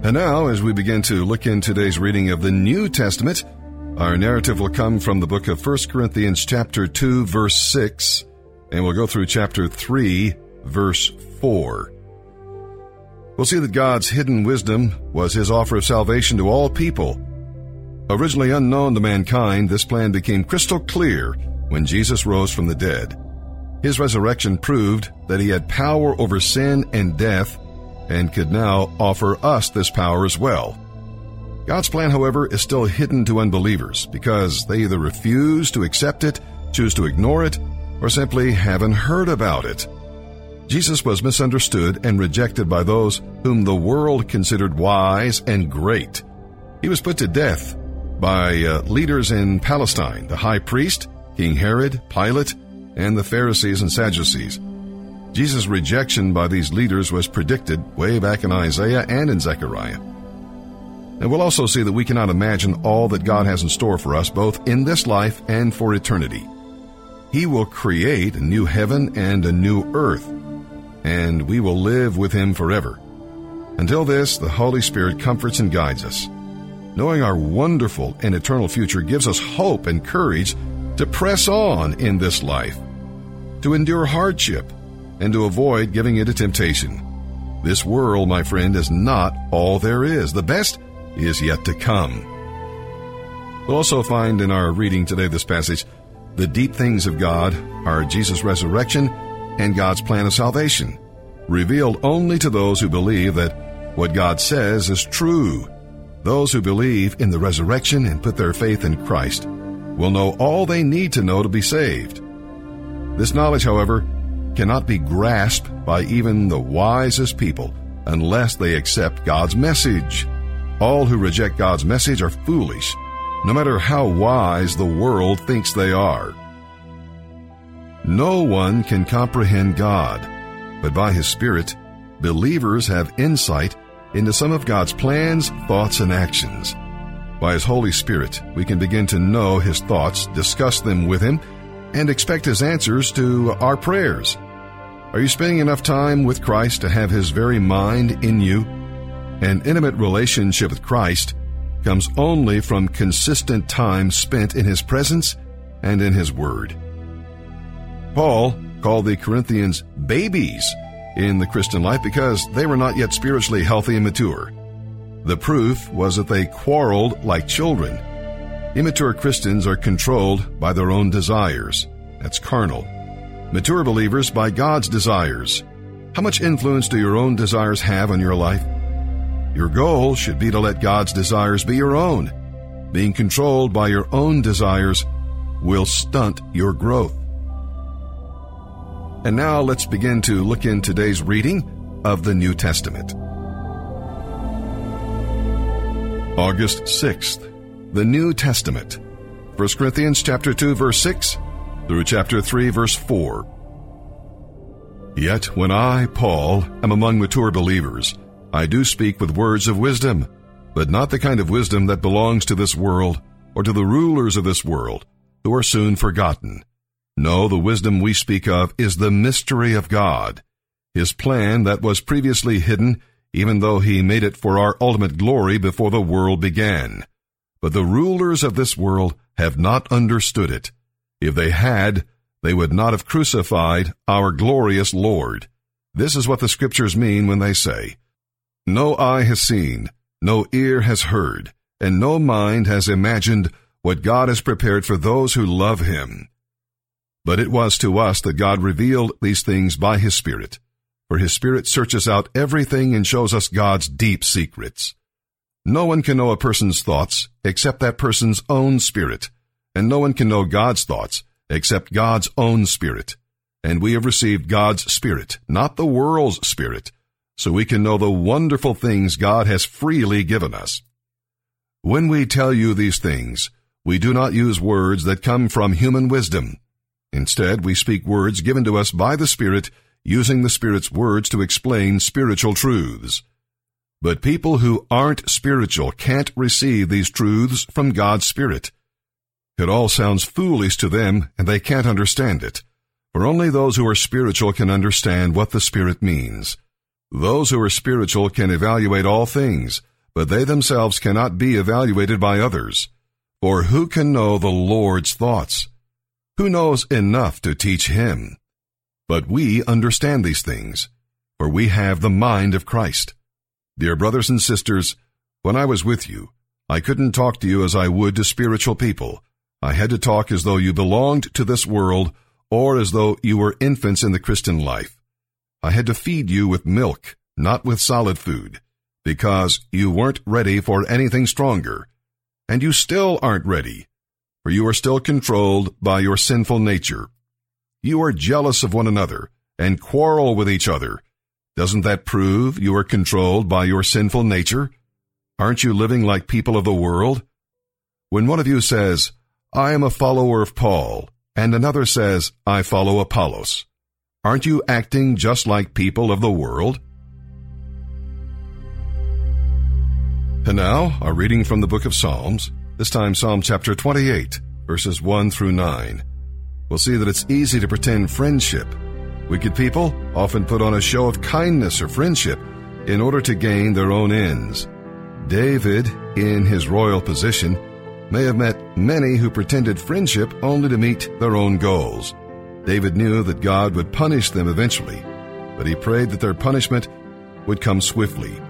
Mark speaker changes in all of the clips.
Speaker 1: And now, as we begin to look in today's reading of the New Testament, our narrative will come from the book of 1 Corinthians chapter 2 verse 6, and we'll go through chapter 3 verse 4. We'll see that God's hidden wisdom was his offer of salvation to all people. Originally unknown to mankind, this plan became crystal clear when Jesus rose from the dead. His resurrection proved that he had power over sin and death and could now offer us this power as well. God's plan, however, is still hidden to unbelievers because they either refuse to accept it, choose to ignore it, or simply haven't heard about it. Jesus was misunderstood and rejected by those whom the world considered wise and great. He was put to death by uh, leaders in Palestine, the high priest, King Herod, Pilate, and the Pharisees and Sadducees. Jesus' rejection by these leaders was predicted way back in Isaiah and in Zechariah. And we'll also see that we cannot imagine all that God has in store for us, both in this life and for eternity. He will create a new heaven and a new earth, and we will live with Him forever. Until this, the Holy Spirit comforts and guides us. Knowing our wonderful and eternal future gives us hope and courage to press on in this life, to endure hardship, and to avoid giving into temptation. This world, my friend, is not all there is. The best is yet to come. We'll also find in our reading today this passage the deep things of God are Jesus' resurrection and God's plan of salvation, revealed only to those who believe that what God says is true. Those who believe in the resurrection and put their faith in Christ will know all they need to know to be saved. This knowledge, however, cannot be grasped by even the wisest people unless they accept God's message. All who reject God's message are foolish, no matter how wise the world thinks they are. No one can comprehend God, but by His Spirit, believers have insight into some of God's plans, thoughts, and actions. By His Holy Spirit, we can begin to know His thoughts, discuss them with Him, and expect His answers to our prayers. Are you spending enough time with Christ to have His very mind in you? An intimate relationship with Christ comes only from consistent time spent in His presence and in His Word. Paul called the Corinthians babies in the Christian life because they were not yet spiritually healthy and mature. The proof was that they quarreled like children. Immature Christians are controlled by their own desires. That's carnal. Mature believers by God's desires. How much influence do your own desires have on your life? Your goal should be to let God's desires be your own. Being controlled by your own desires will stunt your growth. And now let's begin to look in today's reading of the New Testament. August 6th, the New Testament. 1 Corinthians chapter 2 verse 6 through chapter 3 verse 4. Yet when I, Paul, am among mature believers, I do speak with words of wisdom, but not the kind of wisdom that belongs to this world or to the rulers of this world, who are soon forgotten. No, the wisdom we speak of is the mystery of God, His plan that was previously hidden, even though He made it for our ultimate glory before the world began. But the rulers of this world have not understood it. If they had, they would not have crucified our glorious Lord. This is what the scriptures mean when they say, No eye has seen, no ear has heard, and no mind has imagined what God has prepared for those who love Him. But it was to us that God revealed these things by His Spirit, for His Spirit searches out everything and shows us God's deep secrets. No one can know a person's thoughts except that person's own spirit, and no one can know God's thoughts except God's own spirit. And we have received God's spirit, not the world's spirit, so we can know the wonderful things God has freely given us. When we tell you these things, we do not use words that come from human wisdom. Instead, we speak words given to us by the Spirit, using the Spirit's words to explain spiritual truths. But people who aren't spiritual can't receive these truths from God's Spirit. It all sounds foolish to them, and they can't understand it. For only those who are spiritual can understand what the Spirit means. Those who are spiritual can evaluate all things, but they themselves cannot be evaluated by others. For who can know the Lord's thoughts? Who knows enough to teach him? But we understand these things, for we have the mind of Christ. Dear brothers and sisters, when I was with you, I couldn't talk to you as I would to spiritual people. I had to talk as though you belonged to this world or as though you were infants in the Christian life. I had to feed you with milk, not with solid food because you weren't ready for anything stronger. And you still aren't ready, for you are still controlled by your sinful nature. You are jealous of one another and quarrel with each other. Doesn't that prove you are controlled by your sinful nature? Aren't you living like people of the world? When one of you says, I am a follower of Paul, and another says, I follow Apollos, aren't you acting just like people of the world? And now, a reading from the book of Psalms, this time Psalm chapter 28, verses 1 through 9. We'll see that it's easy to pretend friendship. Wicked people often put on a show of kindness or friendship in order to gain their own ends. David, in his royal position, may have met many who pretended friendship only to meet their own goals. David knew that God would punish them eventually, but he prayed that their punishment would come swiftly.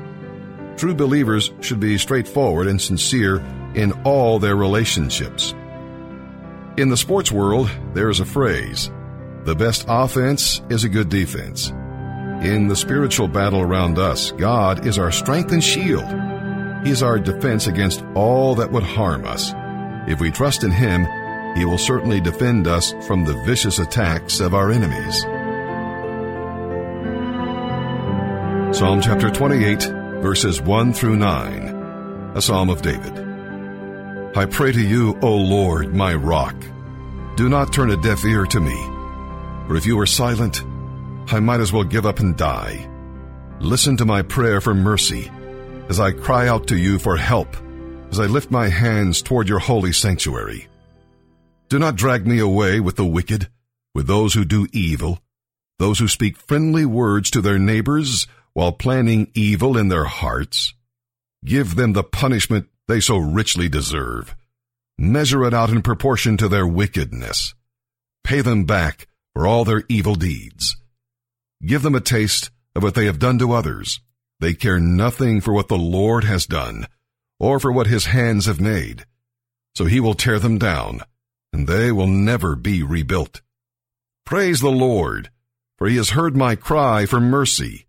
Speaker 1: True believers should be straightforward and sincere in all their relationships. In the sports world, there is a phrase the best offense is a good defense. In the spiritual battle around us, God is our strength and shield. He is our defense against all that would harm us. If we trust in Him, He will certainly defend us from the vicious attacks of our enemies. Psalm chapter 28 verses 1 through 9, a psalm of David. I pray to you, O Lord, my rock. Do not turn a deaf ear to me, for if you are silent, I might as well give up and die. Listen to my prayer for mercy as I cry out to you for help, as I lift my hands toward your holy sanctuary. Do not drag me away with the wicked, with those who do evil, those who speak friendly words to their neighbors while planning evil in their hearts? Give them the punishment they so richly deserve. Measure it out in proportion to their wickedness. Pay them back for all their evil deeds. Give them a taste of what they have done to others. They care nothing for what the Lord has done, or for what his hands have made. So he will tear them down, and they will never be rebuilt. Praise the Lord, for he has heard my cry for mercy.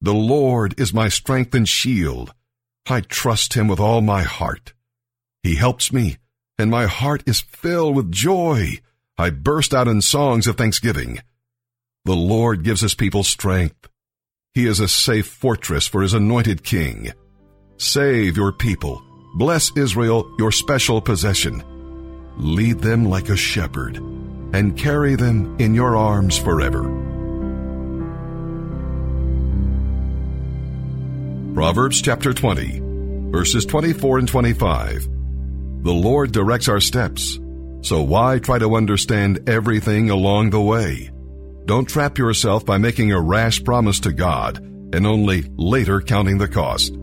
Speaker 1: The Lord is my strength and shield. I trust him with all my heart. He helps me, and my heart is filled with joy. I burst out in songs of thanksgiving. The Lord gives his people strength. He is a safe fortress for his anointed king. Save your people. Bless Israel, your special possession. Lead them like a shepherd, and carry them in your arms forever. Proverbs chapter 20, verses 24 and 25. The Lord directs our steps, so why try to understand everything along the way? Don't trap yourself by making a rash promise to God and only later counting the cost.